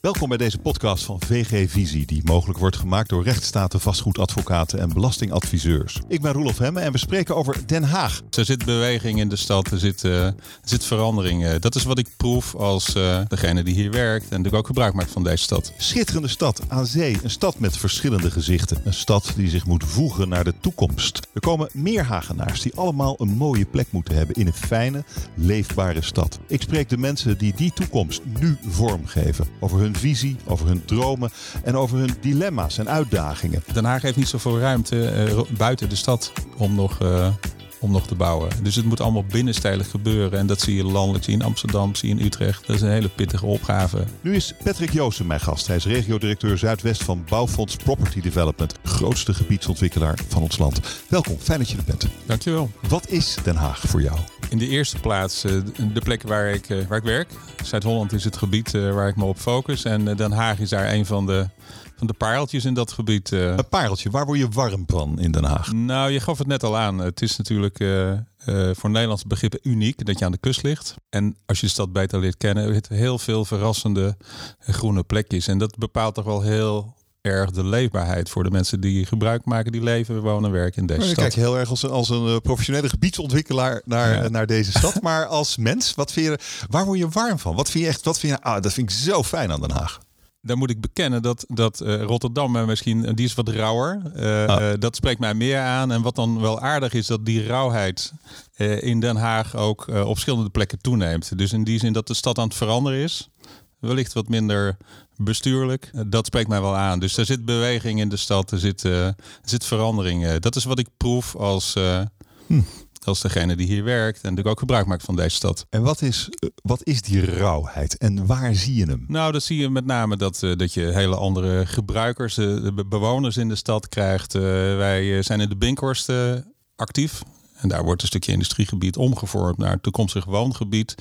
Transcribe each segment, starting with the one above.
Welkom bij deze podcast van VG Visie, die mogelijk wordt gemaakt door rechtsstaten, vastgoedadvocaten en belastingadviseurs. Ik ben Roelof Hemme en we spreken over Den Haag. Er zit beweging in de stad, er zit, uh, er zit verandering. Uh, dat is wat ik proef als uh, degene die hier werkt en natuurlijk ook gebruik maakt van deze stad. Schitterende stad aan zee, een stad met verschillende gezichten. Een stad die zich moet voegen naar de toekomst. Er komen meer Hagenaars die allemaal een mooie plek moeten hebben in een fijne, leefbare stad. Ik spreek de mensen die die toekomst nu vormgeven. Over hun visie, over hun dromen en over hun dilemma's en uitdagingen. Den Haag heeft niet zoveel ruimte uh, buiten de stad om nog, uh, om nog te bouwen. Dus het moet allemaal binnenstijlig gebeuren. En dat zie je landelijk, zie je in Amsterdam, zie je in Utrecht. Dat is een hele pittige opgave. Nu is Patrick Joosten mijn gast. Hij is regiodirecteur Zuidwest van Bouwfonds Property Development. Grootste gebiedsontwikkelaar van ons land. Welkom, fijn dat je er bent. Dankjewel. Wat is Den Haag voor jou? In de eerste plaats de plek waar ik, waar ik werk. Zuid-Holland is het gebied waar ik me op focus. En Den Haag is daar een van de, van de pareltjes in dat gebied. Een pareltje, waar word je warm van in Den Haag? Nou, je gaf het net al aan. Het is natuurlijk uh, uh, voor Nederlandse begrippen uniek dat je aan de kust ligt. En als je de stad beter leert kennen, het heel veel verrassende groene plekjes. En dat bepaalt toch wel heel erg de leefbaarheid voor de mensen die gebruik maken, die leven, wonen, werken in deze maar stad. Kijk heel erg als, als een professionele gebiedsontwikkelaar naar, ja. naar deze stad. Maar als mens, wat vind je, waar word je warm van? Wat vind je echt, wat vind je, ah, dat vind ik zo fijn aan Den Haag. Dan moet ik bekennen dat, dat uh, Rotterdam misschien, die is wat rauwer. Uh, ah. uh, dat spreekt mij meer aan. En wat dan wel aardig is, dat die rauwheid in Den Haag ook op verschillende plekken toeneemt. Dus in die zin dat de stad aan het veranderen is. Wellicht wat minder bestuurlijk. Dat spreekt mij wel aan. Dus er zit beweging in de stad, er zit, er zit verandering. dat is wat ik proef als... Hm als degene die hier werkt en natuurlijk ook gebruik maakt van deze stad. En wat is, wat is die rauwheid en waar zie je hem? Nou, dat zie je met name dat, dat je hele andere gebruikers, de bewoners in de stad krijgt. wij zijn in de Binkhorst actief. En daar wordt een stukje industriegebied omgevormd naar toekomstig woongebied.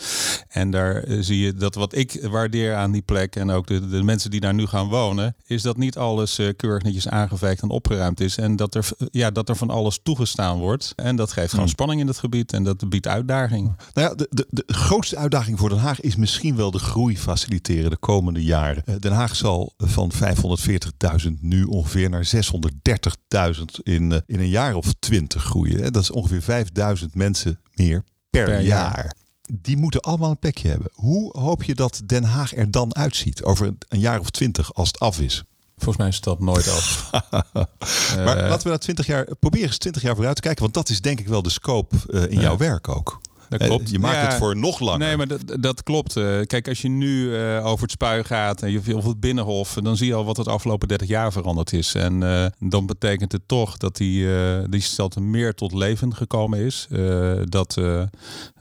En daar zie je dat wat ik waardeer aan die plek en ook de, de mensen die daar nu gaan wonen, is dat niet alles keurig netjes aangewerkt en opgeruimd is. En dat er, ja, dat er van alles toegestaan wordt. En dat geeft gewoon spanning in het gebied en dat biedt uitdaging. Nou ja, de, de, de grootste uitdaging voor Den Haag is misschien wel de groei faciliteren de komende jaren. Den Haag zal van 540.000 nu ongeveer naar 630.000 in, in een jaar of twintig groeien. Dat is ongeveer 5000 mensen meer per, per jaar. jaar. Die moeten allemaal een plekje hebben. Hoe hoop je dat Den Haag er dan uitziet over een jaar of twintig als het af is? Volgens mij is dat nooit af. maar uh, laten we naar 20 jaar, proberen eens 20 jaar vooruit te kijken. Want dat is denk ik wel de scope uh, in jouw werk ook. Dat klopt. Je maakt ja, het voor nog langer. Nee, maar dat, dat klopt. Uh, kijk, als je nu uh, over het spui gaat en je of het binnenhof, dan zie je al wat het afgelopen 30 jaar veranderd is. En uh, dan betekent het toch dat die, die stad meer tot leven gekomen is. dat,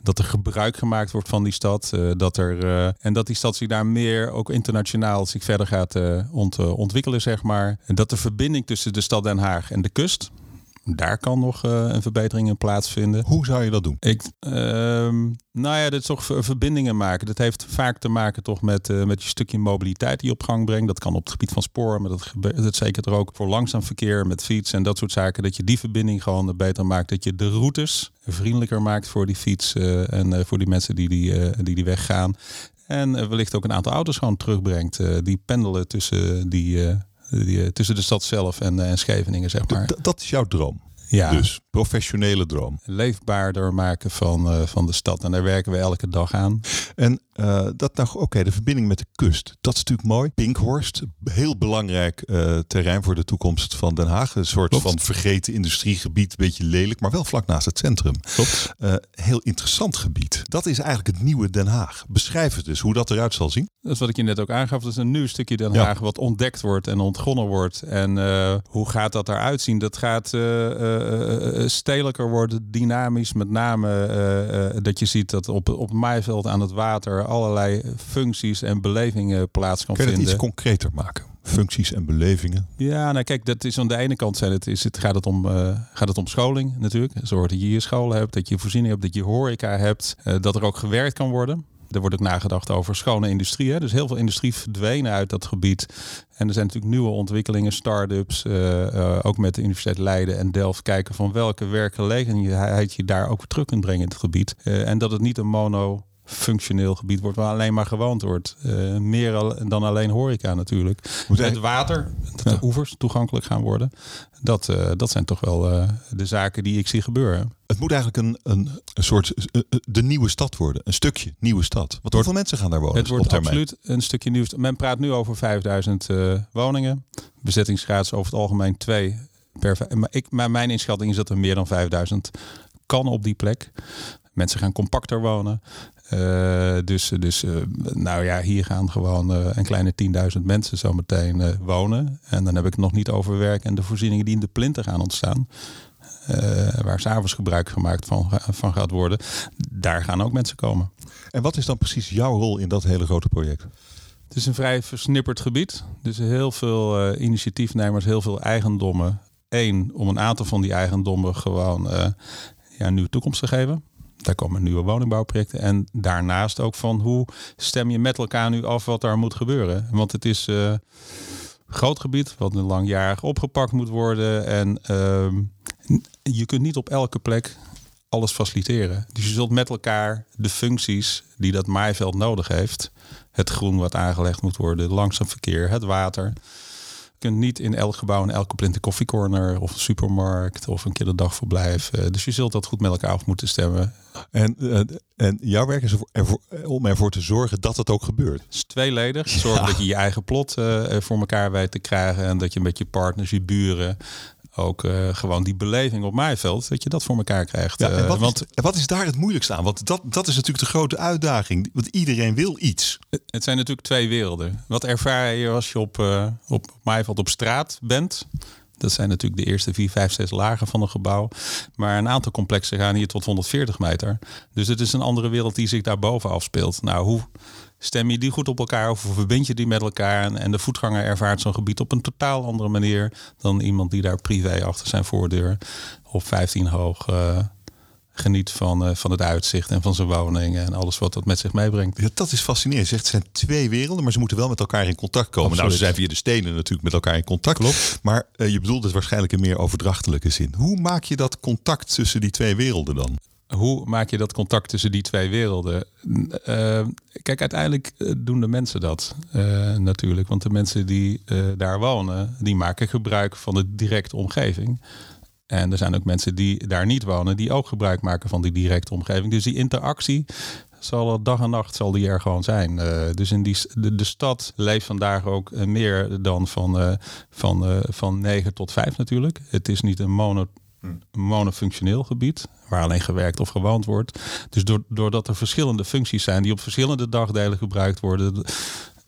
dat er gebruik gemaakt wordt van die stad. dat er, en dat die stad zich daar meer ook internationaal zich verder gaat ont, ontwikkelen, zeg maar. En dat de verbinding tussen de stad Den Haag en de kust. Daar kan nog uh, een verbetering in plaatsvinden. Hoe zou je dat doen? Ik, uh, nou ja, dat is toch verbindingen maken. Dat heeft vaak te maken toch met, uh, met je stukje mobiliteit die je op gang brengt. Dat kan op het gebied van spoor, maar dat, dat zeker er ook voor langzaam verkeer met fiets en dat soort zaken. Dat je die verbinding gewoon beter maakt. Dat je de routes vriendelijker maakt voor die fiets eh, en voor die mensen die die, die, die weggaan. En wellicht ook een aantal auto's gewoon terugbrengt. die pendelen tussen die die, tussen de stad zelf en, en Scheveningen, zeg maar. D dat is jouw droom. Ja. Dus professionele droom. Leefbaarder maken van, uh, van de stad. En daar werken we elke dag aan. En uh, dat nou, oké, okay, de verbinding met de kust. Dat is natuurlijk mooi. Pinkhorst, heel belangrijk uh, terrein voor de toekomst van Den Haag. Een soort Klopt. van vergeten industriegebied. Een beetje lelijk, maar wel vlak naast het centrum. Klopt. heel interessant gebied. Dat is eigenlijk het nieuwe Den Haag. Beschrijf het dus, hoe dat eruit zal zien. Dat is wat ik je net ook aangaf. Dat is een nieuw stukje Den Haag ja. wat ontdekt wordt en ontgonnen wordt. En hoe gaat dat eruit zien? Dat gaat stedelijker worden, dynamisch. Met name uh, dat je ziet dat op, op maaiveld aan het water allerlei functies en belevingen plaats kan Kun je vinden. het iets concreter maken? Functies en belevingen. Ja, nou kijk, dat is aan de ene kant zijn het, is het, gaat, het om, uh, gaat het om scholing natuurlijk. Zorg dat je je school hebt, dat je voorziening hebt, dat je horeca hebt, uh, dat er ook gewerkt kan worden. Er wordt ook nagedacht over schone industrie. Hè? Dus heel veel industrie verdwenen uit dat gebied. En er zijn natuurlijk nieuwe ontwikkelingen, start-ups. Uh, uh, ook met de Universiteit Leiden en Delft kijken van welke werkgelegenheid je daar ook weer terug kunt brengen in het gebied. Uh, en dat het niet een mono functioneel gebied wordt waar alleen maar gewoond wordt. Uh, meer dan alleen horeca natuurlijk. Moet het water, dat de oevers toegankelijk gaan worden. Dat, uh, dat zijn toch wel uh, de zaken die ik zie gebeuren. Het moet eigenlijk een, een, een soort de nieuwe stad worden. Een stukje nieuwe stad. Want hoeveel mensen gaan daar wonen? Het wordt absoluut een stukje nieuw. Men praat nu over 5000 woningen. Bezettingsgraad is over het algemeen 2 per. Maar, ik, maar mijn inschatting is dat er meer dan 5000 kan op die plek. Mensen gaan compacter wonen. Uh, dus dus uh, nou ja, hier gaan gewoon uh, een kleine 10.000 mensen zo meteen wonen. En dan heb ik het nog niet over werk en de voorzieningen die in de plinten gaan ontstaan. waar s'avonds gebruik gemaakt van, van gaat worden. Daar gaan ook mensen komen. En wat is dan precies jouw rol in dat hele grote project? Het is een vrij versnipperd gebied. Dus heel veel initiatiefnemers, heel veel eigendommen. Eén, om een aantal van die eigendommen gewoon ja, een nieuwe toekomst te geven. Daar komen nieuwe woningbouwprojecten. En daarnaast ook van hoe stem je met elkaar nu af wat daar moet gebeuren. Want het is uh, groot gebied wat een langjarig opgepakt moet worden. En uh, je kunt niet op elke plek alles faciliteren. Dus je zult met elkaar de functies die dat maaiveld nodig heeft. Het groen wat aangelegd moet worden, langzaam verkeer, het water kunt niet in elk gebouw en elke plint een koffiecorner of een supermarkt of een kinderdagverblijf. Uh, dus je zult dat goed met elkaar af moeten stemmen. En, uh, en jouw werk is ervoor, om ervoor te zorgen dat het ook gebeurt. Het is tweeledig. Zorgen dat je je eigen plot uh, voor elkaar weet te krijgen en dat je met je partners, je buren, ook uh, gewoon die beleving op Maaiveld, dat je dat voor elkaar krijgt. Ja, en eh, wat, want, is, wat is daar het moeilijkste aan? Want dat, dat is natuurlijk de grote uitdaging. Want iedereen wil iets. Het zijn natuurlijk twee werelden. Wat ervaar je als je op, uh, op Maaiveld op straat bent? Dat zijn natuurlijk de eerste 4, 5, 6 lagen van een gebouw. Maar een aantal complexen gaan hier tot 140 meter. Dus het is een andere wereld die zich daarboven afspeelt. Nou, hoe stem je die goed op elkaar of verbind je die met elkaar? En, de voetganger ervaart zo'n gebied op een totaal andere manier dan iemand die daar privé achter zijn voordeur op 15 hoog uh, geniet van, uh, van het uitzicht en van zijn woning en alles wat dat met zich meebrengt. Ja, dat is fascinerend. Je zegt het zijn twee werelden, maar ze moeten wel met elkaar in contact komen. Absoluut. Nou, ze zijn via de stenen natuurlijk met elkaar in contact. Klopt. Maar uh, je bedoelt het waarschijnlijk in meer overdrachtelijke zin. Hoe maak je dat contact tussen die twee werelden dan? Hoe maak je dat contact tussen die twee werelden? Uh, kijk, uiteindelijk eh, doen de mensen dat uh, natuurlijk. Want de mensen die uh, daar wonen, die maken gebruik van de directe omgeving. En er zijn ook mensen die daar niet wonen, die ook gebruik maken van die directe omgeving. Dus die interactie zal dag en nacht zal die er gewoon zijn. dus in die, de, stad leeft vandaag ook meer dan van, van, van 9 tot 5 natuurlijk. Het is niet een mono monofunctioneel gebied, waar alleen gewerkt of gewoond wordt. Dus doordat er verschillende functies zijn die op verschillende dagdelen gebruikt worden,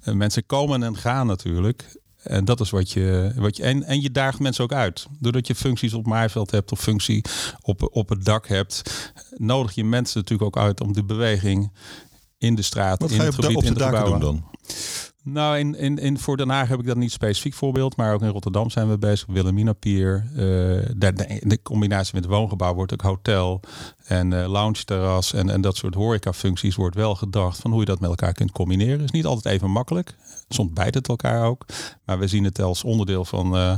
eh, mensen komen en gaan natuurlijk. En dat is wat je. Wat je en, en je daagt mensen ook uit. Doordat je functies op maaiveld hebt of functie op, op het dak hebt, nodig je mensen natuurlijk ook uit om de beweging in de straat, wat in het gebied, in de gebouwen. Doen dan? Nou, in, in, in, voor Den Haag heb ik dat niet specifiek voorbeeld, maar ook in Rotterdam zijn we bezig. Wilhelmina Pier. Uh, de, de, combinatie met woongebouw wordt ook hotel en uh, lounge terras en, en dat soort horeca-functies wordt wel gedacht van hoe je dat met elkaar kunt combineren. Is niet altijd even makkelijk. Soms bijt het elkaar ook, maar we zien het als onderdeel van. Uh,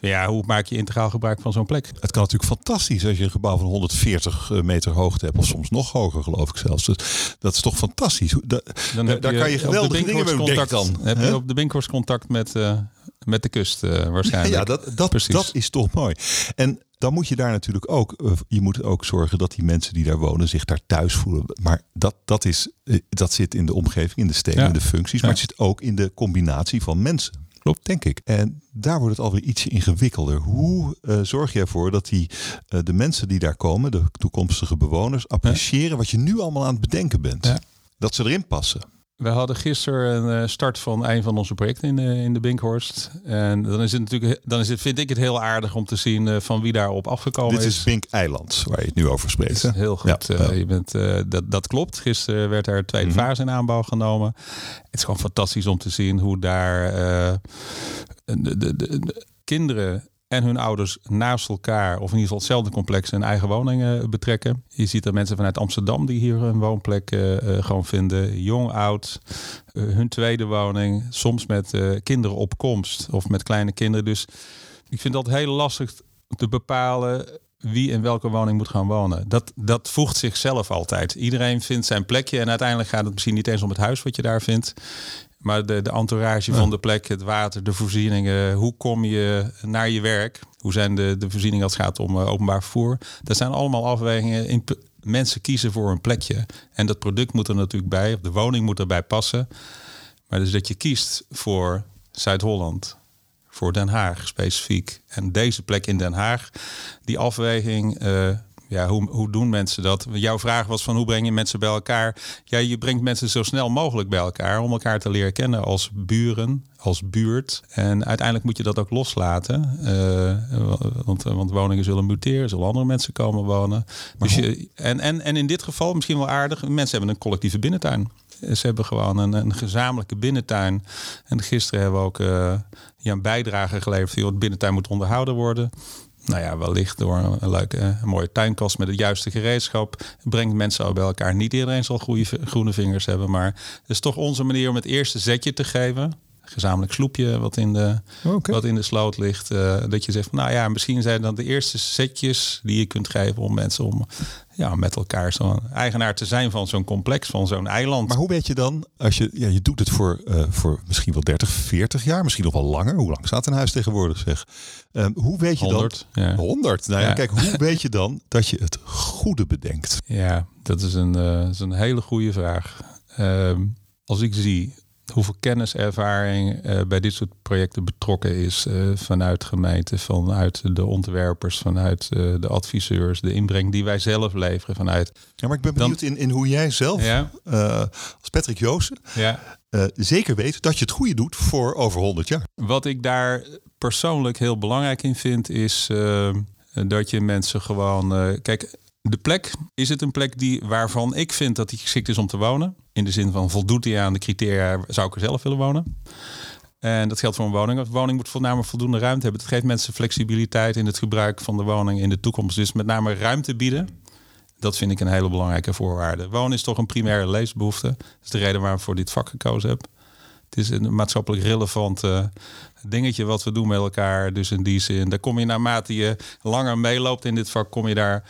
ja, hoe maak je integraal gebruik van zo'n plek? Het kan natuurlijk fantastisch als je een gebouw van 140 eh, meter hoogte hebt, of soms nog hoger, geloof ik zelfs. Dus dat is toch fantastisch. Da dan daar, kan je geweldige dingen mee contact, dan. Heb je op de Binkhorst contact met, uh, met de kust uh, waarschijnlijk. Ja, dat, dat, dat is toch mooi. En dan moet je daar natuurlijk ook, je moet ook zorgen dat die mensen die daar wonen zich daar thuis voelen. Maar dat, dat, is, dat zit in de omgeving, in de stenen, in de functies, maar het zit ook in de combinatie van mensen. Denk ik. En daar wordt het alweer ietsje ingewikkelder. Hoe uh, zorg je ervoor dat die, uh, de mensen die daar komen, de toekomstige bewoners, appreciëren wat je nu allemaal aan het bedenken bent? Dat ze erin passen. We hadden gisteren een eh, start van een van onze projecten in de, in de Binkhorst. En dan is het natuurlijk, dan is het, vind ik het heel aardig om te zien eh, van wie daarop afgekomen is. Dit is Bink Eiland, waar je het nu over spreekt. Heel goed. Ja. Uh, je bent, uh, dat, dat klopt. Gisteren werd er tweede mm -hmm. fase in aanbouw genomen. Het is gewoon fantastisch om te zien hoe daar de, de, de kinderen en hun ouders naast elkaar, of in ieder geval hetzelfde complex, een eigen woning betrekken. Je ziet er mensen vanuit Amsterdam die hier een woonplek uh, gewoon vinden. Jong, oud, hun tweede woning. Soms met kinderen op komst of met kleine kinderen. Dus ik vind dat heel lastig te bepalen wie in welke woning moet gaan wonen. Dat, dat voegt zichzelf altijd. Iedereen vindt zijn plekje en uiteindelijk gaat het misschien niet eens om het huis wat je daar vindt. Maar de, de entourage van de plek, het water, de voorzieningen. Hoe kom je naar je werk? Hoe zijn de, de voorzieningen als het gaat om uh, openbaar vervoer? Dat zijn allemaal afwegingen. In, mensen kiezen voor een plekje. En dat product moet er natuurlijk bij, of de woning moet erbij passen. Maar dus dat je kiest voor Zuid-Holland, voor Den Haag specifiek. En deze plek in Den Haag, die afweging, uh, ja, hoe, hoe doen mensen dat? Jouw vraag was van hoe breng je mensen bij elkaar? Ja, je brengt mensen zo snel mogelijk bij elkaar om elkaar te leren kennen als buren, als buurt. En uiteindelijk moet je dat ook loslaten. Uh, want, want woningen zullen muteren, zullen andere mensen komen wonen. dus je, en, en, en in dit geval misschien wel aardig, mensen hebben een collectieve binnentuin. Ze hebben gewoon een, een gezamenlijke binnentuin. En gisteren hebben we ook uh, ja, een bijdrage geleverd. Die het binnentuin moet onderhouden worden. Nou ja, wellicht door een leuke, een mooie tuinkast met het juiste gereedschap. Brengt mensen al bij elkaar. Niet iedereen zal goede, groene vingers hebben. Maar het is toch onze manier om het eerste zetje te geven gezamenlijk sloepje wat in de, okay. wat in de sloot ligt. Uh, dat je zegt, van, nou ja, misschien zijn dat de eerste setjes die je kunt geven om mensen om ja, met elkaar zo'n eigenaar te zijn van zo'n complex, van zo'n eiland. Maar hoe weet je dan, als je, ja, je doet het voor, uh, voor misschien wel 30, 40 jaar, misschien nog wel langer. Hoe lang staat een huis tegenwoordig zeg? Um, hoe weet je 100, dan? Ja. 100. Nou ja, ja. kijk, hoe weet je dan dat je het goede bedenkt? Ja, dat is een, uh, dat is een hele goede vraag. Uh, als ik zie hoeveel kenniservaring uh, bij dit soort projecten betrokken is uh, vanuit gemeenten, vanuit de ontwerpers, vanuit uh, de adviseurs, de inbreng die wij zelf leveren vanuit. Ja, maar ik ben benieuwd Dan, in, in hoe jij zelf ja? als Patrick Joosten ja. zeker weet dat je het goede doet voor over 100 jaar. Wat ik daar persoonlijk heel belangrijk in vind, is dat je mensen gewoon. kijk, de plek, is het een plek die, waarvan ik vind dat die geschikt is om te wonen? In de zin van voldoet hij aan de criteria, zou ik er zelf willen wonen? En dat geldt voor een woning. Een woning moet voornamelijk voldoende ruimte hebben. Het geeft mensen flexibiliteit in het gebruik van de woning in de toekomst. Dus met name ruimte bieden. Dat vind ik een hele belangrijke voorwaarde. Wonen is toch een primaire leefbehoefte. Dat is de reden waarom ik voor dit vak gekozen heb. Het is een maatschappelijk relevant uh, dingetje wat we doen met elkaar. Dus in die zin, daar kom je naarmate je langer meeloopt in dit vak, kom je daar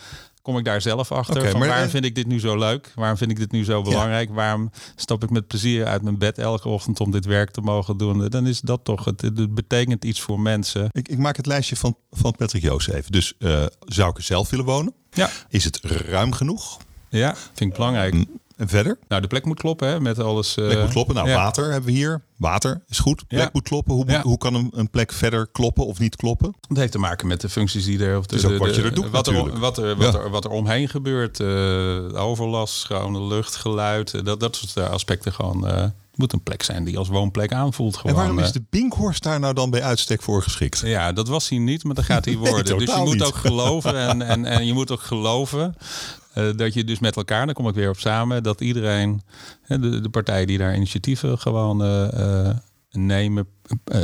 kom ik daar zelf achter. Okay, van maar, waarom vind ik dit nu zo leuk? Waarom vind ik dit nu zo belangrijk? Ja. Waarom stap ik met plezier uit mijn bed elke ochtend om dit werk te mogen doen? Dan is dat toch, het, het betekent iets voor mensen. Ik, ik, maak het lijstje van, van Patrick Joos even. Dus uh, zou ik er zelf willen wonen? Ja. Is het ruim genoeg? Ja, vind ik belangrijk. Uh, en verder? Nou, de plek moet kloppen, hè, met alles. Uh, plek moet kloppen. Nou, ja. water hebben we hier. Water is goed. Plek Ja. moet kloppen. Hoe, Ja. hoe kan een, een plek verder kloppen of niet kloppen? Dat heeft te maken met de functies die er. Of de, is ook de- wat je er doet wat er, natuurlijk. wat, er, wat, Ja. er, wat er omheen gebeurt. eh, overlast, schone lucht, geluid. eh, Dat, dat soort eh, aspecten gewoon. eh, het moet een plek zijn die als woonplek aanvoelt. Gewoon, en waarom eh. is de Binkhorst daar nou dan bij uitstek voor geschikt? Ja, dat was hij niet, maar dat gaat hij Nee, worden. dus je moet niet. ook geloven en, en, en je moet ook geloven eh, dat je dus met elkaar, daar kom ik weer op samen, dat iedereen, de, de partijen die daar initiatieven gewoon eh, nemen, eh,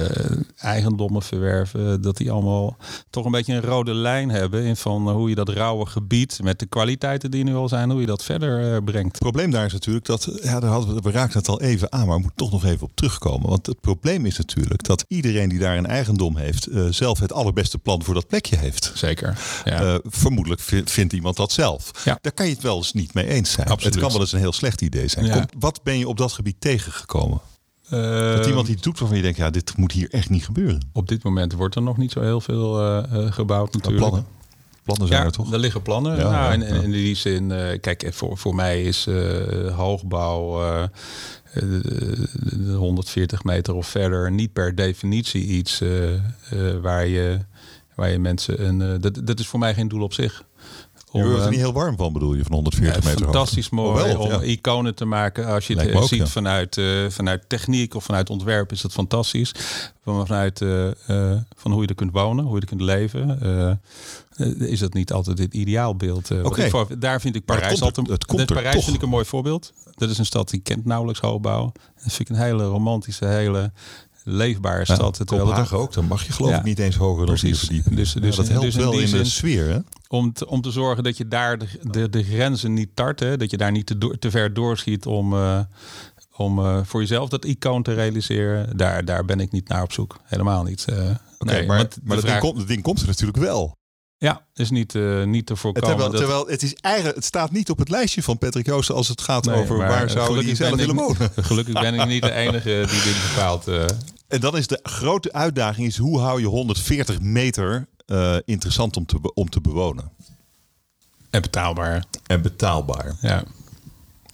eigendommen verwerven, dat die allemaal toch een beetje een rode lijn hebben in van hoe je dat rauwe gebied met de kwaliteiten die nu al zijn, hoe je dat verder eh, brengt. Het probleem daar is natuurlijk dat, ja, daar hadden we, we raakten het al even aan, maar we moeten toch nog even op terugkomen. Want het probleem is natuurlijk dat iedereen die daar een eigendom heeft, eh, zelf het allerbeste plan voor dat plekje heeft. Zeker. Ja. Eh, vermoedelijk vi- vindt iemand dat zelf. Ja. Daar kan je het wel eens niet mee eens zijn. Absoluut. Het kan wel eens een heel slecht idee zijn. Ja. Kom, wat ben je op dat gebied tegengekomen? Dat iemand iets doet waarvan je denkt, ja, dit moet hier echt niet gebeuren. op dit moment wordt er nog niet zo heel veel eh, eh, gebouwd natuurlijk. plannen. Plannen zijn ja, er toch? er liggen plannen. Ja, nou, ja, en, ja. en in die zin, eh, kijk, voor, voor mij is hoogbouw eh, eh, de 140 meter of verder niet per definitie iets waar, je, waar je mensen een. dat, dat is voor mij geen doel op zich. Je wordt er eh, niet heel warm van, bedoel je, van 140 ja, meter fantastisch mooi om ja. iconen te maken. Als je het Lijkt eh, ook, ziet ja. vanuit, eh, vanuit techniek of vanuit ontwerp is dat fantastisch. Van- Vanuit van hoe je er kunt wonen, hoe je er kunt leven. is dat niet altijd het ideaalbeeld. Oké. daar vind ik Parijs komt altijd. het komt er Parijs toch. vind ik een mooi voorbeeld. Dat is een stad die kent nauwelijks hoogbouw. Dat vind ik een hele romantische, hele leefbare Ja, stad. het Kopenhagen ook, dan mag je geloof Ja. ik niet eens hoger dan Precies. vier verdiepingen. Dus- Ja, dus- dat helpt dus in wel in de zin- sfeer, hè? om te, om te zorgen dat je daar de, de, de grenzen niet tart. Hè? Dat je daar niet te, te ver doorschiet om, eh, om eh, voor jezelf dat icoon te realiseren. Daar, daar ben ik niet naar op zoek. Helemaal niet. Eh, Oké, nee, maar, de maar dat, ding komt, dat ding komt er natuurlijk wel. Ja, is niet, uh, niet te voorkomen. Terwijl, dat... terwijl het, is eigenlijk, het staat niet op het lijstje van Patrick Joosten als het gaat over waar zou hij zelf willen wonen. Gelukkig ben ik niet de enige die dit bepaalt. Uh. En dan is de grote uitdaging is hoe hou je 140 meter uh, interessant om te, om te bewonen. En betaalbaar. En betaalbaar. Ja.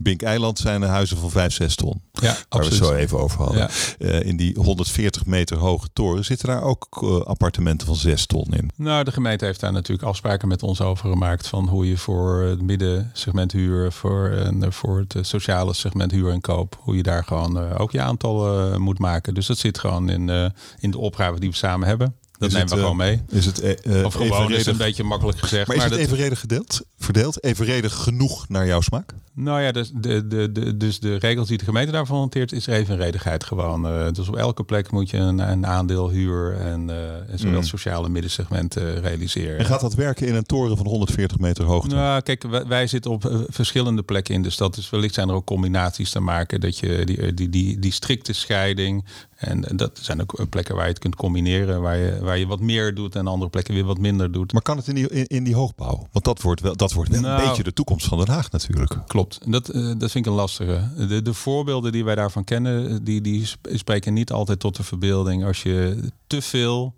Bink-eiland zijn huizen van 5, 6 ton. Ja, waar we het zo even over hadden. Uh, in die 140 meter hoge toren zitten daar ook uh, appartementen van 6 ton in. Nou, de gemeente heeft daar natuurlijk afspraken met ons over gemaakt. Van hoe je voor het middensegment huur, voor, en voor het sociale segment huur en koop. Hoe je daar gewoon ook je aantallen moet maken. Dus dat zit gewoon in, in de opgave die we samen hebben. Dat is nemen het, we gewoon mee. Is het, uh, of gewoon is een beetje makkelijk gezegd. Maar, maar is het evenredig gedeeld, verdeeld? Evenredig genoeg naar jouw smaak? Nou ja, dus de, de, de, dus de regels die de gemeente daarvan hanteert, is evenredigheid gewoon. Uh, dus op elke plek moet je een, een aandeel huur en, uh, en zowel mm. sociale middensegment realiseren. En gaat dat werken in een toren van 140 meter hoogte? Nou, kijk, wij, wij zitten op verschillende plekken in de stad. Dus wellicht zijn er ook combinaties te maken. Dat je die, die, die, die strikte scheiding en dat zijn ook plekken waar je het kunt combineren, waar je, waar je wat meer doet en andere plekken weer wat minder doet. Maar kan het in die, in, die hoogbouw? Want dat wordt wel, dat wordt wel nou, een beetje de toekomst van Den Haag natuurlijk. Klopt, dat, uh, dat vind ik een lastige. De, de voorbeelden die wij daarvan kennen, die, die spreken niet altijd tot de verbeelding. Als je te veel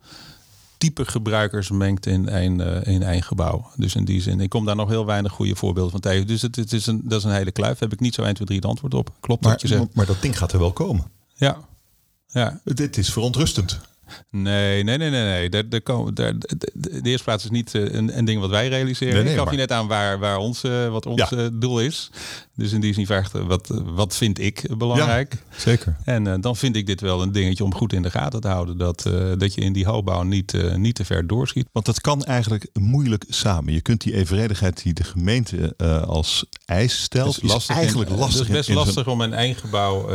type gebruikers mengt in één, uh, in één gebouw. Dus in die zin, ik kom daar nog heel weinig goede voorbeelden van tegen. Dus het, het is een, dat is een hele kluif. Daar heb ik niet zo 1, 2, 3 het antwoord op. Klopt maar, wat je zegt. Maar dat ding gaat er wel komen. Ja, ja. Dit is verontrustend. Nee, nee, nee, nee. nee. De, eerste plaats is niet eh, een, een ding wat wij realiseren. Nee, nee, ik gaf je net aan waar, waar ons, uh, wat ons ja. uh, doel is. Dus in die zin vraagt wat, wat vind ik belangrijk. Ja, zeker. En uh, dan vind ik dit wel een dingetje om goed in de gaten te houden. Dat, dat je in die hoogbouw niet, niet te ver doorschiet. Want dat kan eigenlijk moeilijk samen. Je kunt die evenredigheid die de gemeente als eis stelt, is, lastig eigenlijk in, lastig. Het is best lastig om een eigen gebouw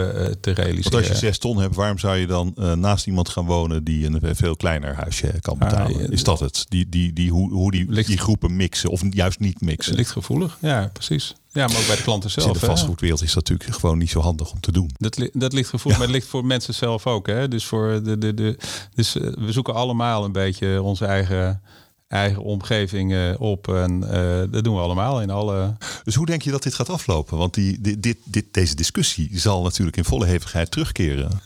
te realiseren. Want als je zes ton hebt, waarom zou je dan naast iemand gaan wonen die een veel kleiner huisje kan betalen. Ah, is dat het? Die, die, die, hoe, hoe die, ligt, die groepen mixen of juist niet mixen? Ligt gevoelig, ja, precies. Ja, maar ook bij de klanten zelf. In de vastgoedwereld is dat natuurlijk gewoon niet zo handig om te doen. Dat, dat ligt gevoelig, maar het ligt voor mensen zelf ook. Hè? Dus, voor de, de, de, dus eh, we zoeken allemaal een beetje onze eigen eigen omgeving uh, op. En uh, dat doen we allemaal in alle. Dus hoe denk je dat dit gaat aflopen? Want die, dit, dit, deze discussie zal natuurlijk in volle hevigheid terugkeren.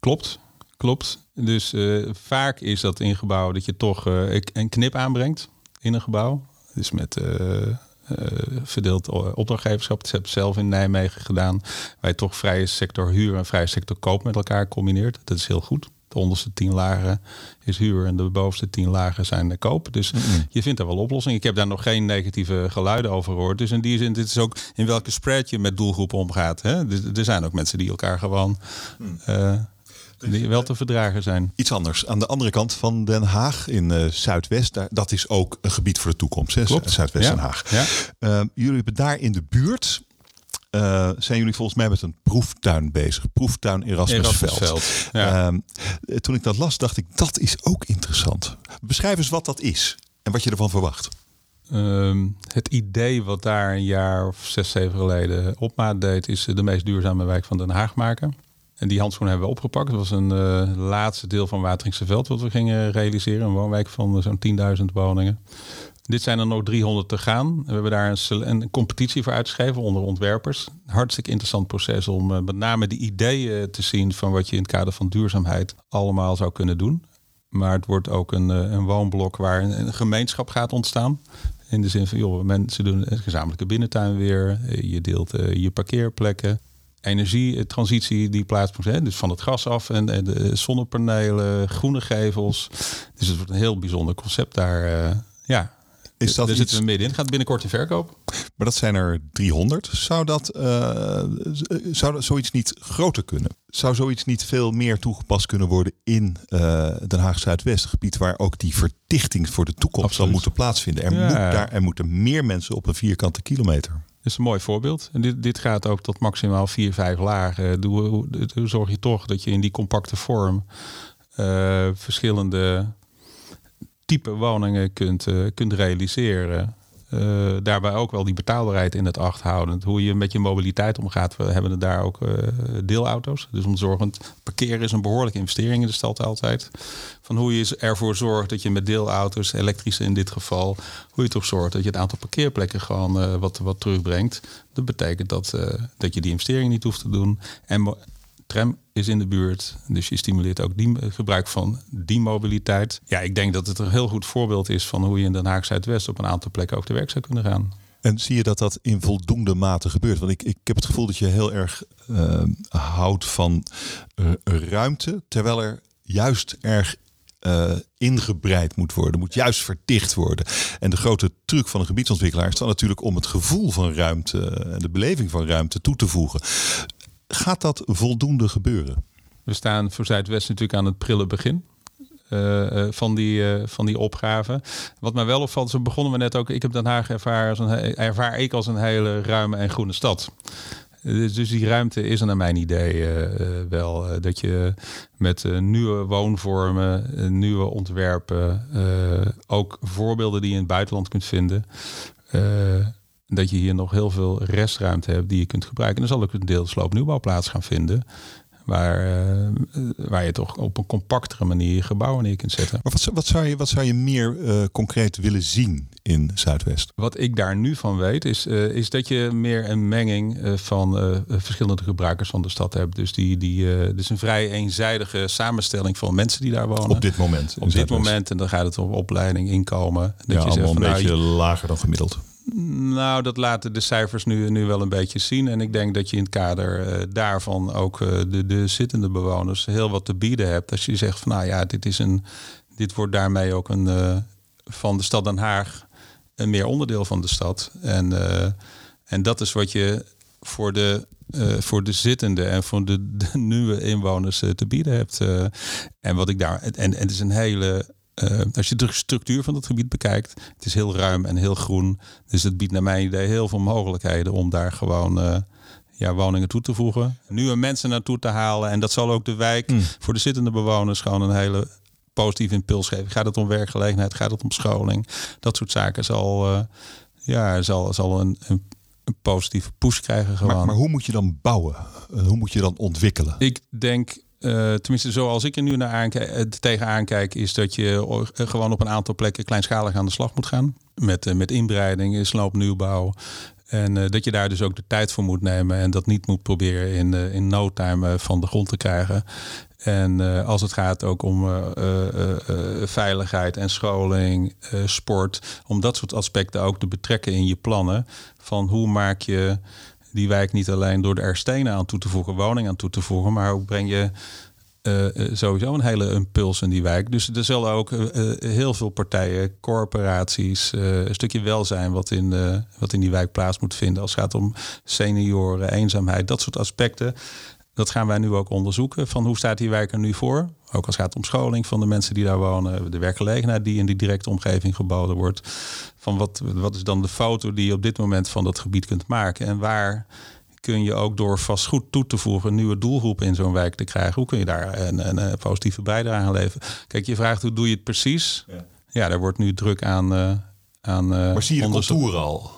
Klopt. Klopt. Dus uh, vaak is dat in gebouw dat je toch uh, een knip aanbrengt in een gebouw. Dus met uh, verdeeld opdrachtgeverschap. Dat heb ik zelf in Nijmegen gedaan. Waar je toch vrije sector huur en vrije sector koop met elkaar combineert. Dat is heel goed. De onderste tien lagen is huur en de bovenste tien lagen zijn de koop. Dus mm -hmm. je vindt er wel oplossingen. Ik heb daar nog geen negatieve geluiden over gehoord. Dus in die zin, dit is ook in welke spread je met doelgroepen omgaat. Hè? Dus, er zijn ook mensen die elkaar gewoon... Mm die wel te verdragen zijn. Iets anders. Aan de andere kant van Den Haag in uh, Zuidwest, daar, dat is ook een gebied voor de toekomst. Hè? Klopt. Zuidwest. Den Haag. Ja. Uh, jullie hebben daar in de buurt. Uh, zijn jullie volgens mij met een proeftuin bezig? Proeftuin Erasmusveld. Erasmusveld ja. toen ik dat las, dacht ik dat is ook interessant. Beschrijf eens wat dat is en wat je ervan verwacht. Um, het idee wat daar een jaar of zes, zeven geleden opmaat deed, is de meest duurzame wijk van Den Haag maken. En die handschoen hebben we opgepakt. Dat was een uh, laatste deel van Wateringse Veld wat we gingen realiseren. Een woonwijk van uh, zo'n 10.000 woningen. Dit zijn er nog 300 te gaan. We hebben daar een, een competitie voor uitgeschreven onder ontwerpers. Hartstikke interessant proces om uh, met name de ideeën te zien van wat je in het kader van duurzaamheid allemaal zou kunnen doen. Maar het wordt ook een, een woonblok waar een, een, gemeenschap gaat ontstaan. In de zin van, joh, mensen doen een gezamenlijke binnentuin weer. Je deelt je parkeerplekken energietransitie die plaatsvindt. Dus van het gas af en, en, de zonnepanelen, groene gevels. Dus het wordt een heel bijzonder concept daar. Uh, ja, is dat daar iets... zitten we middenin. Gaat binnenkort in verkoop. Maar dat zijn er 300. Zou dat, uh, zou zoiets niet groter kunnen? Zou zoiets niet veel meer toegepast kunnen worden in uh, Den Haag Zuidwest, gebied waar ook die verdichting voor de toekomst Absoluut. zal moeten plaatsvinden? Er, ja. moet daar, er moeten meer mensen op een vierkante kilometer. Is een mooi voorbeeld. En dit, dit gaat ook tot maximaal vier, vijf lagen. Hoe, hoe, zorg je toch dat je in die compacte vorm uh, verschillende type woningen kunt, uh, kunt realiseren. Daarbij ook wel die betaalbaarheid in het acht houden. Hoe je met je mobiliteit omgaat. We hebben daar ook deelauto's. Dus om zorgend parkeren is een behoorlijke investering in de stad altijd. Van hoe je ervoor zorgt dat je met deelauto's, elektrische in dit geval, hoe je toch zorgt dat je het aantal parkeerplekken gewoon wat, wat terugbrengt. Dat betekent dat, dat je die investering niet hoeft te doen. En is in de buurt. Dus je stimuleert ook die, gebruik van die mobiliteit. Ja, ik denk dat het een heel goed voorbeeld is van hoe je in Den Haag Zuidwest op een aantal plekken ook te werk zou kunnen gaan. En zie je dat dat in voldoende mate gebeurt? Want ik, ik heb het gevoel dat je heel erg uh, houdt van uh, ruimte, terwijl er juist erg ingebreid moet worden, moet juist verdicht worden. En de grote truc van een gebiedsontwikkelaar is dan natuurlijk om het gevoel van ruimte en de beleving van ruimte toe te voegen. Gaat dat voldoende gebeuren? We staan voor Zuidwest natuurlijk aan het prille begin. Uh, van, die, uh, van die opgave. Wat mij wel opvalt, zo begonnen we net ook. Ik heb Den Haag ervaar, als ervaar ik als een hele ruime en groene stad. Dus, dus die ruimte is er naar mijn idee wel. dat je met nieuwe woonvormen, nieuwe ontwerpen, ook voorbeelden die je in het buitenland kunt vinden dat je hier nog heel veel restruimte hebt die je kunt gebruiken. En dan zal ook een deel sloopnieuwbouw plaats gaan vinden. Waar, uh, waar je toch op een compactere manier gebouwen neer kunt zetten. Maar wat, wat, zou, je, wat zou je meer uh, concreet willen zien in Zuidwest? Wat ik daar nu van weet, is, uh, is dat je meer een menging van verschillende gebruikers van de stad hebt. Dus, die, die, dus een vrij eenzijdige samenstelling van mensen die daar wonen. Op dit moment. Op dit moment. En dan gaat het om opleiding, inkomen. Dat ja, je zegt van, een nou, beetje lager dan gemiddeld. Nou, dat laten de cijfers nu, nu wel een beetje zien. En ik denk dat je in het kader uh, daarvan ook uh, de, de zittende bewoners heel wat te bieden hebt. Als je zegt van nou ja, dit, is een, dit wordt daarmee ook een, uh, van de stad Den Haag een meer onderdeel van de stad. En, en dat is wat je voor de, voor de zittende en voor de, de nieuwe inwoners te bieden hebt. en wat ik daar. En, en het is een hele uh, als je de structuur van het gebied bekijkt, het is heel ruim en heel groen. Dus het biedt naar mijn idee heel veel mogelijkheden om daar gewoon uh, ja, woningen toe te voegen. Nieuwe mensen naartoe te halen. En dat zal ook de wijk mm. voor de zittende bewoners gewoon een hele positieve impuls geven. Gaat het om werkgelegenheid? Gaat het om scholing? Dat soort zaken zal, uh, ja, zal, zal een, een, een, positieve push krijgen. Gewoon. Maar, maar hoe moet je dan bouwen? Hoe moet je dan ontwikkelen? Ik denk uh, tenminste, zoals ik er nu naar aankijk, uh, tegenaan kijk, is dat je uh, gewoon op een aantal plekken kleinschalig aan de slag moet gaan. Met, met inbreiding, sloopnieuwbouw. En dat je daar dus ook de tijd voor moet nemen en dat niet moet proberen in, in no time van de grond te krijgen. En als het gaat ook om veiligheid en scholing, sport, om dat soort aspecten ook te betrekken in je plannen. Van hoe maak je die wijk niet alleen door er stenen aan toe te voegen, woningen aan toe te voegen, maar ook breng je uh, sowieso een hele impuls in die wijk. Dus er zullen ook uh, heel veel partijen, corporaties, een stukje welzijn wat in, wat in die wijk plaats moet vinden. Als het gaat om senioren, eenzaamheid, dat soort aspecten. Dat gaan wij nu ook onderzoeken. Van hoe staat die wijk er nu voor? Ook als het gaat om scholing van de mensen die daar wonen, de werkgelegenheid die in die directe omgeving geboden wordt. Van wat, wat is dan de foto die je op dit moment van dat gebied kunt maken? En waar kun je ook door vastgoed toe te voegen een nieuwe doelgroep in zo'n wijk te krijgen? Hoe kun je daar een, een, positieve bijdrage aan leveren? Kijk, je vraagt hoe doe je het precies? Ja, ja daar wordt nu druk aan. Uh, aan uh, maar zie je de contour al?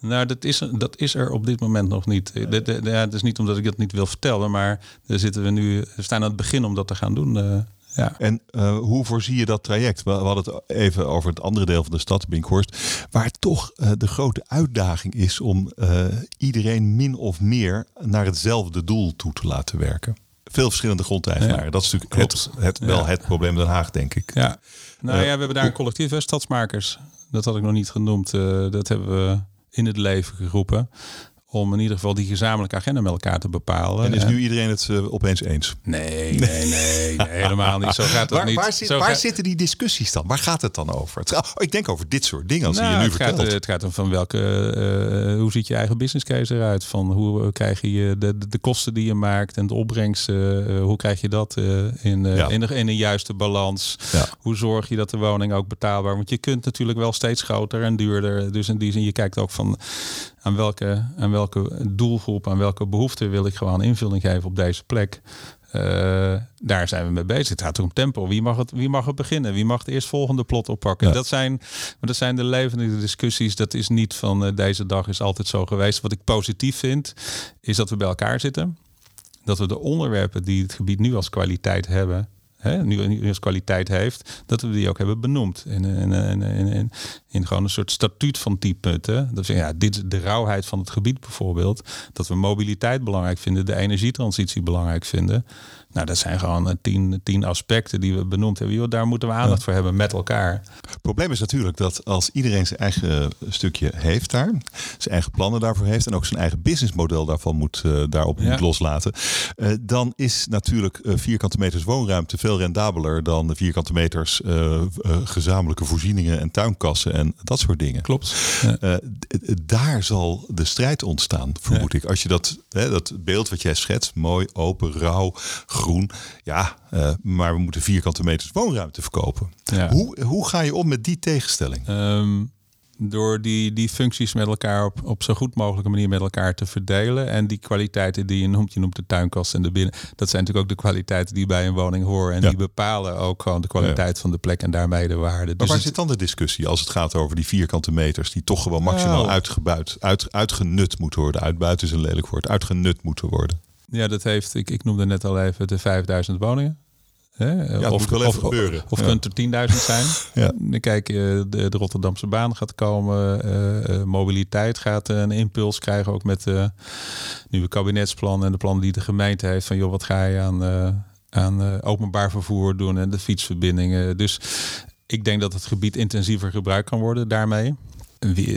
Nou, dat is, dat is er op dit moment nog niet. Ja. Het is niet omdat ik dat niet wil vertellen, maar daar zitten we nu, we staan aan het begin om dat te gaan doen. Uh, ja. En uh, hoe voorzie je dat traject? We hadden het even over het andere deel van de stad, Binkhorst, waar toch uh, de grote uitdaging is om iedereen min of meer naar hetzelfde doel toe te laten werken. Veel verschillende grondeigenaren. Ja. Dat is natuurlijk het, het, wel ja. het probleem Den Haag, denk ik. Ja. Nou ja, we hebben daar een collectief, Stadsmakers. Dat had ik nog niet genoemd. dat hebben we in het leven geroepen om in ieder geval die gezamenlijke agenda met elkaar te bepalen. En is nu iedereen het uh, opeens eens? Nee, nee, nee, nee, helemaal niet. Zo gaat het waar, niet. Waar, zit, waar zitten die discussies dan? Waar gaat het dan over? Oh, ik denk over dit soort dingen als nou, je nu het vertelt. Gaat, het gaat om van welke, uh, hoe ziet je eigen business case eruit? Van hoe krijg je de, de, de kosten die je maakt en de opbrengst, uh, hoe krijg je dat in, ja. in, de, in een juiste balans? Ja. Hoe zorg je dat de woning ook betaalbaar? Want je kunt natuurlijk wel steeds groter en duurder. Dus in die zin, je kijkt ook van aan welke, aan welke doelgroep, aan welke behoeften wil ik gewoon invulling geven op deze plek. Uh, daar zijn we mee bezig. Het gaat om tempo. Wie mag het, wie mag het beginnen? Wie mag het eerst volgende plot oppakken? Dat, zijn, maar dat zijn de levende discussies. Dat is niet van uh, deze dag is altijd zo geweest. Wat ik positief vind, is dat we bij elkaar zitten. Dat we de onderwerpen die het gebied nu als kwaliteit hebben, hè, nu, nu als kwaliteit heeft, dat we die ook hebben benoemd. In, gewoon een soort statuut van die punten. Dat we ja, dit de rauwheid van het gebied bijvoorbeeld. Dat we mobiliteit belangrijk vinden, de energietransitie belangrijk vinden. Nou, dat zijn gewoon eh, tien, tien aspecten die we benoemd hebben. Daar moeten we aandacht voor hebben met elkaar. Het probleem is natuurlijk dat als iedereen zijn eigen stukje heeft daar, zijn eigen plannen daarvoor heeft en ook zijn eigen businessmodel daarvan moet, uh, daarop moet loslaten, uh, dan is natuurlijk vierkante meters woonruimte veel rendabeler dan vierkante meters gezamenlijke voorzieningen en tuinkassen en dat soort dingen. Klopt. Ja. daar zal de strijd ontstaan, vermoed ik. Als je dat, hè, dat beeld wat jij schetst, mooi, open, rauw, groen. Ja, uh, maar we moeten vierkante meters woonruimte verkopen. Ja. Hoe, hoe ga je om met die tegenstelling? Um, door die, die functies met elkaar op, op zo goed mogelijke manier met elkaar te verdelen. En die kwaliteiten die je noemt, je noemt de tuinkast en de binnen. Dat zijn natuurlijk ook de kwaliteiten die bij een woning horen. En ja. die bepalen ook gewoon de kwaliteit ja. van de plek en daarmee de waarde. Maar dus waar het, zit dan de discussie als het gaat over die vierkante meters die toch gewoon maximaal uitgebuit, uit, uitgenut moeten worden? Uitbuiten is een lelijk woord. Uitgenut moeten worden. Ja, dat heeft, ik, ik noemde net al even de 5000 woningen. Hè? Ja, of of, gebeuren. of Ja. kunt er 10.000 zijn. Ja. Kijk, eh, de, de Rotterdamse baan gaat komen. eh, eh, mobiliteit gaat een impuls krijgen. Ook met de nieuwe kabinetsplan en de plannen die de gemeente heeft. Van joh, wat ga je aan, eh, aan eh, openbaar vervoer doen en de fietsverbindingen. Dus ik denk dat het gebied intensiever gebruikt kan worden daarmee. Wie,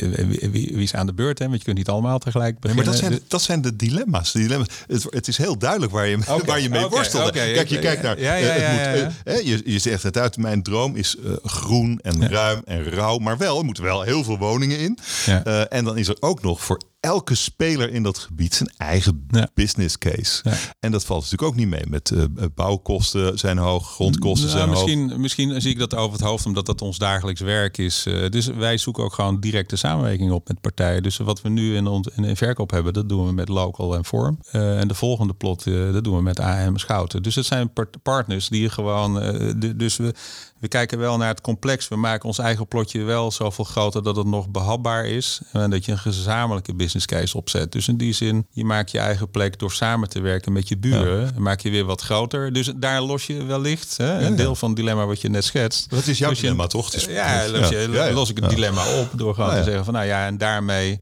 wie, is aan de beurt? Hè? Want je kunt niet allemaal tegelijk Nee, maar dat zijn, De- dat zijn de dilemma's. De dilemma's. Het, het is heel duidelijk waar je, waar je mee worstelt. Kijk, je kijkt naar. Ja, ja, het ja, moet, ja, ja. eh, je, je zegt het uit. Mijn droom is eh, groen en ruim en rauw. Maar wel, er moeten wel heel veel woningen in. Eh, en dan is er ook nog voor elke speler in dat gebied zijn eigen Ja. business case. Ja. En dat valt natuurlijk ook niet mee. Met eh, bouwkosten zijn hoog, grondkosten Nou, zijn hoog. misschien, misschien zie ik dat over het hoofd, omdat dat ons dagelijks werk is. Eh, dus wij zoeken ook gewoon directe samenwerking op met partijen. Dus wat we nu in, ons, in, in verkoop hebben, dat doen we met Local en Vorm. Eh, en de volgende plot, eh, dat doen we met AM Schouten. Dus het zijn part- partners die je gewoon... eh, de- dus we, we kijken wel naar het complex. We maken ons eigen plotje wel zoveel groter dat het nog behapbaar is. En dat je een gezamenlijke business case opzet. Dus in die zin, je maakt je eigen plek door samen te werken met je buren. Dan maak je weer wat groter. Dus daar los je wellicht hè, een ja. deel van het dilemma wat je net schetst. Dat is jouw Dus je- dilemma, toch? Is- ja, los, je- ja, ja. los ik het Ja. dilemma op door gewoon ja. te zeggen van nou ja, en daarmee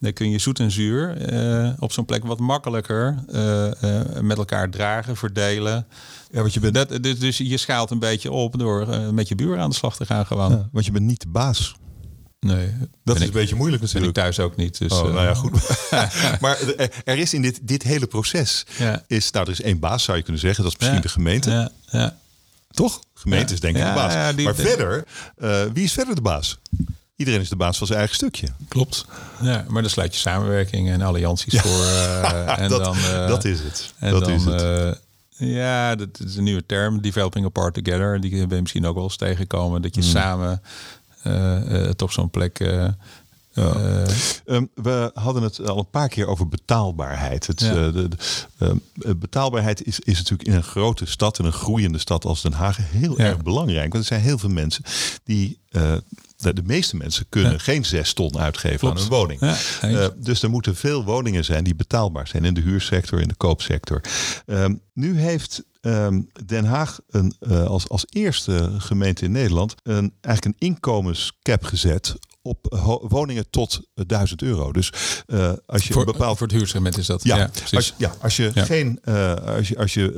dan kun je zoet en zuur eh, op zo'n plek wat makkelijker eh, eh, met elkaar dragen, verdelen. Ja, want je bent, Dat, dus, dus je schaalt een beetje op door met je buren aan de slag te gaan gewoon. ja, want je bent niet de baas. Nee, Dat is ik, een beetje moeilijk ben ik natuurlijk. thuis ook niet. Dus, Oh, eh, nou ja, goed. maar er- is in dit, dit hele proces, Ja. is, nou, er is één baas, zou je kunnen zeggen. Dat is misschien Ja. de gemeente. Ja, ja. Toch? Gemeente is denk ik de baas. die- maar die- verder, eh, wie is verder de baas? Iedereen is de baas van zijn eigen stukje. Klopt. Ja, maar dan sluit je samenwerking en allianties voor. eh, en dat, dan, dat is het. En dat dan, is het. ja, dat is een nieuwe term. Developing apart together. Die ben je misschien ook wel eens tegengekomen. Dat je Hmm. samen eh, eh, op zo'n plek... eh, eh, Ehm, we hadden het al een paar keer over betaalbaarheid. Het, Ja. de, de, ehm, eh, betaalbaarheid is, is natuurlijk in een grote stad, in een groeiende stad als Den Haag, heel Ja. erg belangrijk. Want er zijn heel veel mensen die. de, de meeste mensen kunnen geen zes ton uitgeven Klopt. aan een woning. Dus er moeten veel woningen zijn die betaalbaar zijn in de huursector, in de koopsector. Ehm, nu heeft ehm, Den Haag een, eh, als, als eerste gemeente in Nederland een, eigenlijk een inkomenscap gezet op woningen tot eh, 1000 euro. Dus eh, als je voor, een bepaald voor het huursegment is dat. ja, Ja, precies. als, ja, als je Ja. geen, eh, als je, als je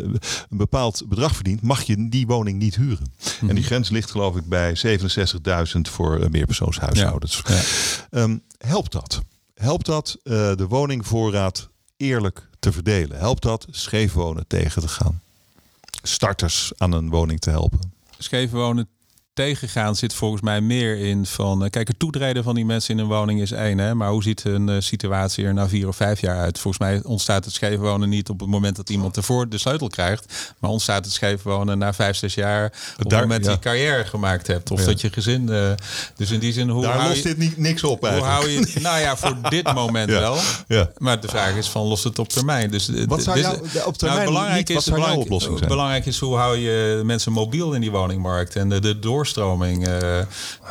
een bepaald bedrag verdient, mag je die woning niet huren. Mhm. En die grens ligt geloof ik bij 67.000 voor eh, meerpersoonshuishoudens. Ja. Ehm, helpt dat? Helpt dat de woningvoorraad eerlijk te verdelen? Helpt dat scheef wonen tegen te gaan? Starters aan een woning te helpen? Scheef wonen tegengaan zit volgens mij meer in van... eh, kijk, het toetreden van die mensen in een woning is één. Hè, maar hoe ziet een eh, situatie er na vier of vijf jaar uit? Volgens mij ontstaat het scheef wonen niet op het moment dat iemand ervoor de sleutel krijgt. Maar ontstaat het scheef wonen na vijf, zes jaar... op het Daar- moment ja. dat je carrière gemaakt hebt. Of Ja. dat je gezin... eh, dus in die zin, hoe Daar hou lost je... dit niet, niks op Hoe eigenlijk. hou je... Nou ja, voor dit moment Ja. wel. Ja. Maar de vraag is van, lost het op termijn? Dus, Wat zou dus- jou- op termijn belangrijk niet, wat is, zou jouw belangrijk, oplossing zijn? belangrijk is hoe hou je mensen mobiel in die woningmarkt en de, de doorstroming eh,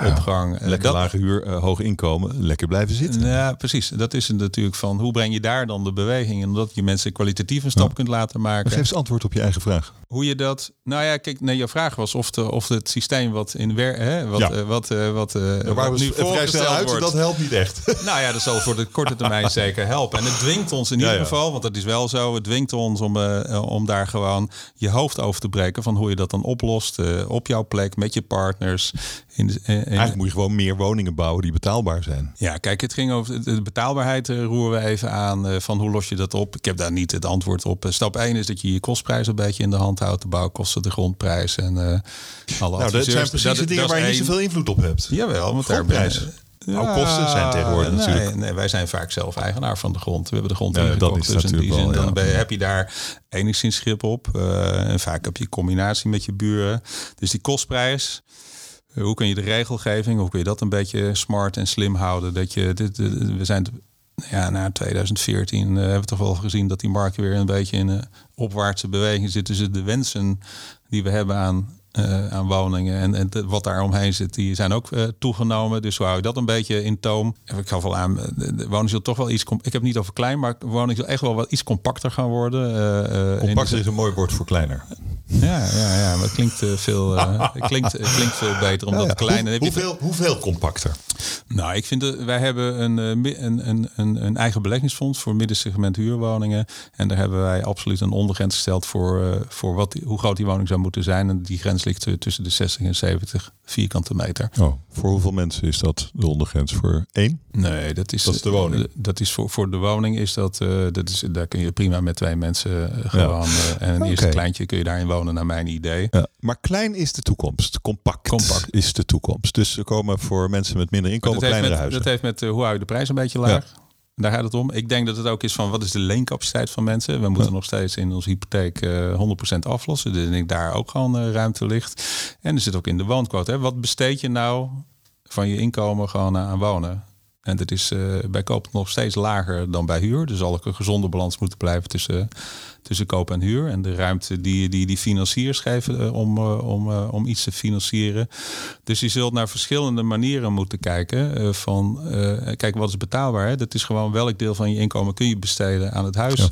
op gang. Eh, Lekker dat- lage huur, eh, hoog inkomen, lekker blijven zitten. ja, precies. Dat is het natuurlijk van hoe breng je daar dan de beweging in, omdat je mensen kwalitatief een stap kunt laten Maar maken. geef eens antwoord op je eigen vraag. Hoe je dat. Nou ja, kijk, nee, jouw vraag was of, de, of het systeem wat in wer, hè, wat, Ja. eh, wat, eh, wat, eh, Daar wat nu voorgesteld uit, wordt. dat helpt niet echt. Nou ja, dat zal voor de korte termijn zeker helpen. En het dwingt ons in ieder ja. geval, want dat is wel zo, het dwingt ons om, eh, eh, om daar gewoon je hoofd over te breken van hoe je dat dan oplost eh, op jouw plek met je partners. In de, eh, in- Eigenlijk moet je gewoon meer woningen bouwen die betaalbaar zijn. ja, kijk, het ging over de betaalbaarheid, eh, roeren we even aan. eh, van hoe los je dat op? Ik heb daar niet het antwoord op. Eh, Stap 1 is dat je je kostprijs een beetje in de hand houdt. De bouwkosten, de grondprijs en eh alle Nou, dat zijn precies Dat- de dingen dat waar je niet zoveel invloed op hebt. Jawel, want daar Grondprijs. Bouwkosten zijn tegenwoordig nee, natuurlijk. Nee, wij zijn vaak zelf eigenaar van de grond. We hebben de grond Ja, ingekocht. is Dus in die zin wel, dan ben je- heb je daar enigszins grip op. Eh, en vaak heb je combinatie met je buren. Dus die kostprijs. Hoe kun je de regelgeving, hoe kun je dat een beetje smart en slim houden? Dat je, dit, dit- we zijn ja, na 2014 eh, hebben we toch wel gezien dat die markt weer een beetje in een opwaartse beweging zit. Dus de wensen die we hebben aan, eh, aan woningen en, en wat daar omheen zit, die zijn ook eh, toegenomen. Dus hoe hou je dat een beetje in toom? Ik gaf al aan, eh, de, de woning zal toch wel iets. Ik heb het niet over klein, maar woning zal echt wel wat iets compacter gaan worden. de Compacter is een mooi woord voor kleiner. Ja, ja, ja, maar het klinkt veel, klinkt, klinkt veel beter omdat Ja, ja. klein. Hoe- heb je hoeveel, hoeveel compacter? nou, ik vind dat wij hebben een, een, een, een, een eigen beleggingsfonds voor middensegment huurwoningen. En daar hebben wij absoluut een ondergrens gesteld voor, voor wat, hoe groot die woning zou moeten zijn. En die grens ligt eh, tussen de 60 en 70 vierkante meter. Oh, voor hoeveel mensen is dat de ondergrens? Voor één? Nee, dat is, Dat is de woning. eh, Dat is voor, voor de woning is dat, eh, dat is, daar kun je prima met twee mensen eh, gewoon. eh, en een eerste kleintje kun je daarin wonen, naar mijn idee. Ja, maar klein is de toekomst. Compact, Compact. is de toekomst. Dus er komen voor mensen met minder inkomen kleinere met, huizen. dat heeft met hoe hou je de prijs een beetje laag. Daar gaat het om. Ik denk dat het ook is van wat is de leencapaciteit van mensen. We moeten nog steeds in onze hypotheek eh 100% aflossen. Dus ik denk daar ook gewoon eh, ruimte ligt. En er zit ook in de woonquote. Hè. Wat besteed je nou van je inkomen gewoon aan wonen? En dat is eh, bij koop nog steeds lager dan bij huur. Dus zal ook een gezonde balans moeten blijven tussen, tussen koop en huur. En de ruimte die, die, die financiers geven eh, om, eh, om, eh, om iets te financieren. Dus je zult naar verschillende manieren moeten kijken. eh, van, eh, kijk, wat is betaalbaar? Hè? Dat is gewoon welk deel van je inkomen kun je besteden aan het huis.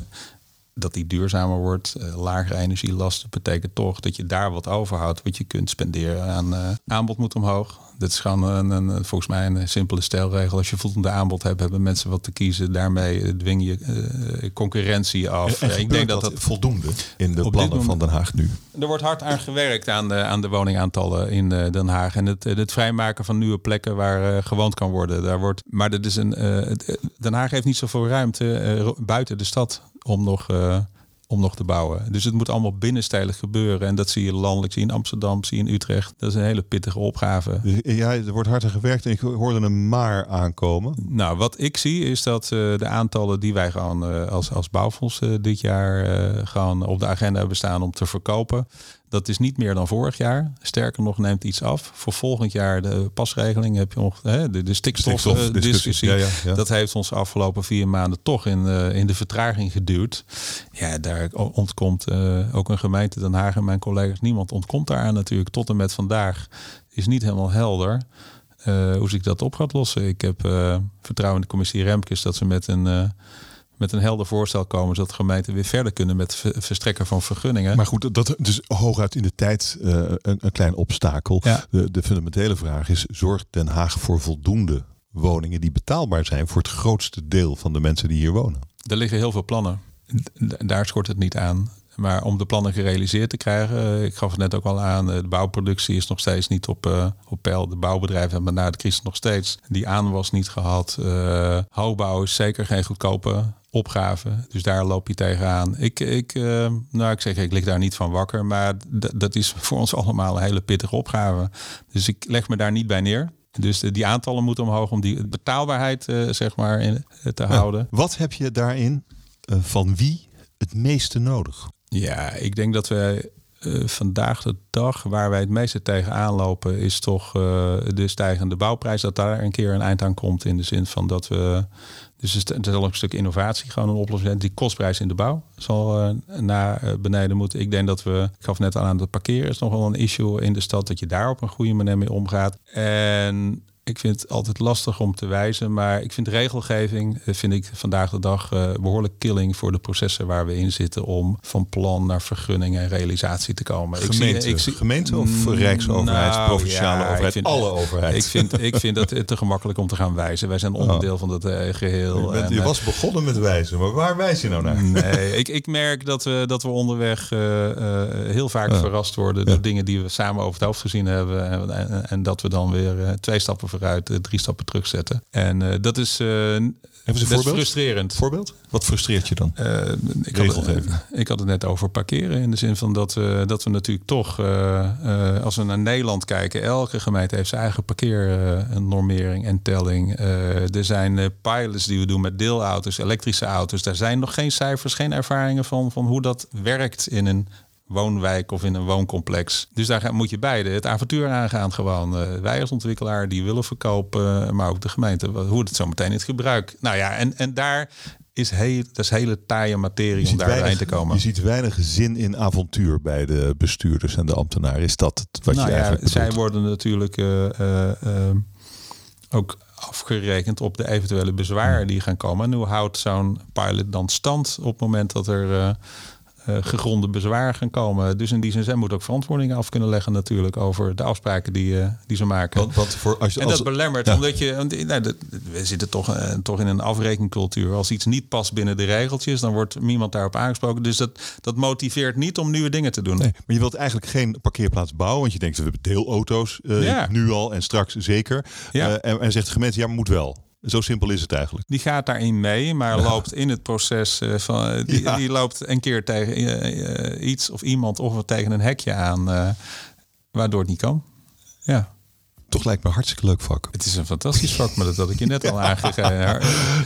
Dat die duurzamer wordt, eh, lagere energielasten, betekent toch dat je daar wat overhoudt wat je kunt spenderen aan eh, aanbod moet omhoog. Dat is gewoon een, een, volgens mij een simpele stelregel. Als je voldoende aanbod hebt, hebben mensen wat te kiezen. Daarmee eh, dwing je concurrentie af. En ik denk dat dat voldoende in de plannen van Den Haag nu. er wordt hard aan gewerkt aan de, aan de woningaantallen in Den Haag. En het, het vrijmaken van nieuwe plekken waar gewoond kan worden. Daar wordt, maar dat is een, Den Haag heeft niet zoveel ruimte buiten de stad om nog, eh, om nog te bouwen. Dus het moet allemaal binnenstijlig gebeuren. En dat zie je landelijk, zie je in Amsterdam, zie je in Utrecht. Dat is een hele pittige opgave. Dus, Ja, er wordt hard aan gewerkt en ik hoorde een maar aankomen. Nou, wat ik zie is dat eh, de aantallen die wij gewoon eh, als, als bouwfonds dit jaar gewoon op de agenda hebben staan om te verkopen. Dat is niet meer dan vorig jaar. Sterker nog, neemt iets af. Voor volgend jaar de pasregeling heb je nog hè, de, de Stikstofdiscussie. stikstofdiscussie. Ja, ja, ja. Dat heeft ons de afgelopen vier maanden toch in, eh, in de vertraging geduwd. Ja, daar ontkomt eh, ook een gemeente Den Haag en mijn collega's. Niemand ontkomt daar natuurlijk. Tot en met vandaag is niet helemaal helder eh, hoe zich dat op gaat lossen. Ik heb eh, vertrouwen in de commissie Remkes dat ze met een, eh, met een helder voorstel komen... zodat gemeenten weer verder kunnen met ver- verstrekken van vergunningen. Maar goed, dat dus hooguit in de tijd eh, een, een klein obstakel. Ja. De, de fundamentele vraag is: zorgt Den Haag voor voldoende woningen die betaalbaar zijn voor het grootste deel van de mensen die hier wonen? Er liggen heel veel plannen. Daar schort het niet aan. Maar om de plannen gerealiseerd te krijgen, eh, ik gaf het net ook al aan, eh, de bouwproductie is nog steeds niet op, eh, op peil. De bouwbedrijven hebben na de crisis nog steeds die aanwas niet gehad. Eh hoogbouw is zeker geen goedkope opgave. Dus daar loop je tegenaan. Ik, ik, uh, nou, ik zeg, ik lig daar niet van wakker, maar dat is voor ons allemaal een hele pittige opgave. Dus ik leg me daar niet bij neer. Dus die aantallen moeten omhoog om die betaalbaarheid uh, zeg maar in, te houden. Wat heb je daarin van wie het meeste nodig? Ja, ik denk dat we uh, vandaag de dag waar wij het meeste tegenaan lopen, is toch uh, de stijgende bouwprijs. Dat daar een keer een eind aan komt. In de zin van dat we. Dus het is al een stuk innovatie, gewoon een oplossing. Die kostprijs in de bouw zal uh, naar beneden moeten. Ik denk dat we, ik gaf net al aan, dat parkeren is nog wel een issue in de stad. Dat je daar op een goede manier mee omgaat. En ik vind het altijd lastig om te wijzen, maar ik vind regelgeving, eh, vind ik vandaag de dag uh, behoorlijk killing voor de processen waar we in zitten om van plan naar vergunning en realisatie te komen. Gemeente, ik zie, ik zie, gemeente of mm, Rijksoverheid, nou, provinciale ja, overheid, vind, alle overheid? Ik vind, ik vind het te gemakkelijk om te gaan wijzen. Wij zijn oh. onderdeel van het uh, geheel. Je, bent, je was begonnen met wijzen, maar waar wijs je nou naar? Nee, ik, ik merk dat we, dat we onderweg uh, heel vaak verrast worden door dingen die we samen over het hoofd gezien hebben en, en, en dat we dan weer twee stappen vooruit, drie stappen terugzetten. En uh, dat is, uh, Even een voorbeeld? frustrerend. Voorbeeld? Wat frustreert je dan? Ik, had, ik had het net over parkeren. In de zin van dat, dat we natuurlijk toch, als we naar Nederland kijken, elke gemeente heeft zijn eigen parkeernormering en telling. er zijn pilots die we doen met deelauto's, elektrische auto's. Daar zijn nog geen cijfers, geen ervaringen van, van hoe dat werkt in een woonwijk of in een wooncomplex. Dus daar moet je beide het avontuur aangaan. Gewoon uh, wij als ontwikkelaar die willen verkopen, maar ook de gemeente. Hoe het zo meteen in het gebruik. Nou ja, en, en daar is heel, dat is hele taaie materie om daar weinig, te komen. Je ziet weinig zin in avontuur bij de bestuurders en de ambtenaren. Is dat wat nou je ja, eigenlijk Zij worden natuurlijk uh, uh, ook afgerekend op de eventuele bezwaren die gaan komen. En hoe houdt zo'n pilot dan stand op het moment dat er gegronde bezwaar gaan komen. Dus in die zin, zij moet ook verantwoording af kunnen leggen natuurlijk over de afspraken die, uh, die ze maken. Want, wat voor, als je, en dat belemmert, omdat je, nou, dat, we zitten toch, uh, toch in een afrekencultuur. Als iets niet past binnen de regeltjes, dan wordt niemand daarop aangesproken. Dus dat, dat motiveert niet om nieuwe dingen te doen. Nee, maar je wilt eigenlijk geen parkeerplaats bouwen, want je denkt, we hebben deelauto's ja. nu al en straks zeker. Ja. en, en zegt de gemeente, ja, maar moet wel. Zo simpel is het eigenlijk. Die gaat daarin mee, maar loopt in het proces uh, van. Die, die, loopt een keer tegen uh, iets of iemand of tegen een hekje aan, uh, waardoor het niet kan. Ja toch lijkt me een hartstikke leuk vak. Het is een fantastisch vak, maar dat had ik je net al aangegeven.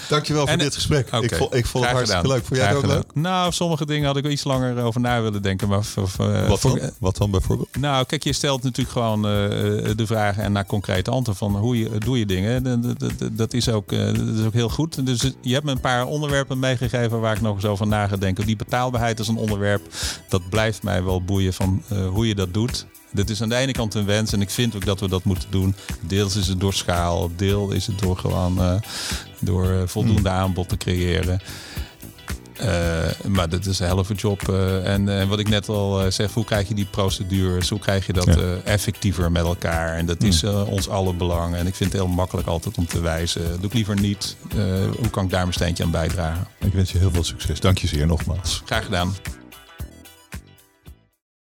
Dankjewel voor dit gesprek. Okay. Ik vond, ik vond het hartstikke leuk. Voor jij ook leuk? Nou, sommige dingen had ik wel iets langer over na willen denken. Maar of, uh, wat, dan? wat dan bijvoorbeeld? Nou, kijk, je stelt natuurlijk gewoon uh, de vragen en naar concrete antwoorden van hoe je, doe je dingen. Dat, dat, dat, is ook, uh, dat is ook heel goed. Dus je hebt me een paar onderwerpen meegegeven waar ik nog eens over na ga denken. Die betaalbaarheid is een onderwerp dat blijft mij wel boeien van hoe je dat doet. Dit is aan de ene kant een wens en ik vind ook dat we dat moeten doen. Deels is het door schaal, deel is het door gewoon uh, door eh, voldoende hmm. aanbod te creëren. Uh, maar dat is een helft job. Uh, en, en, wat ik net al uh, zeg, hoe krijg je die procedures? Hoe krijg je dat ja. effectiever met elkaar? En dat is hmm. ons alle belang. En ik vind het heel makkelijk altijd om te wijzen. Doe ik liever niet. hoe kan ik daar mijn steentje aan bijdragen? Ik wens je heel veel succes. Dank je zeer nogmaals. Graag gedaan.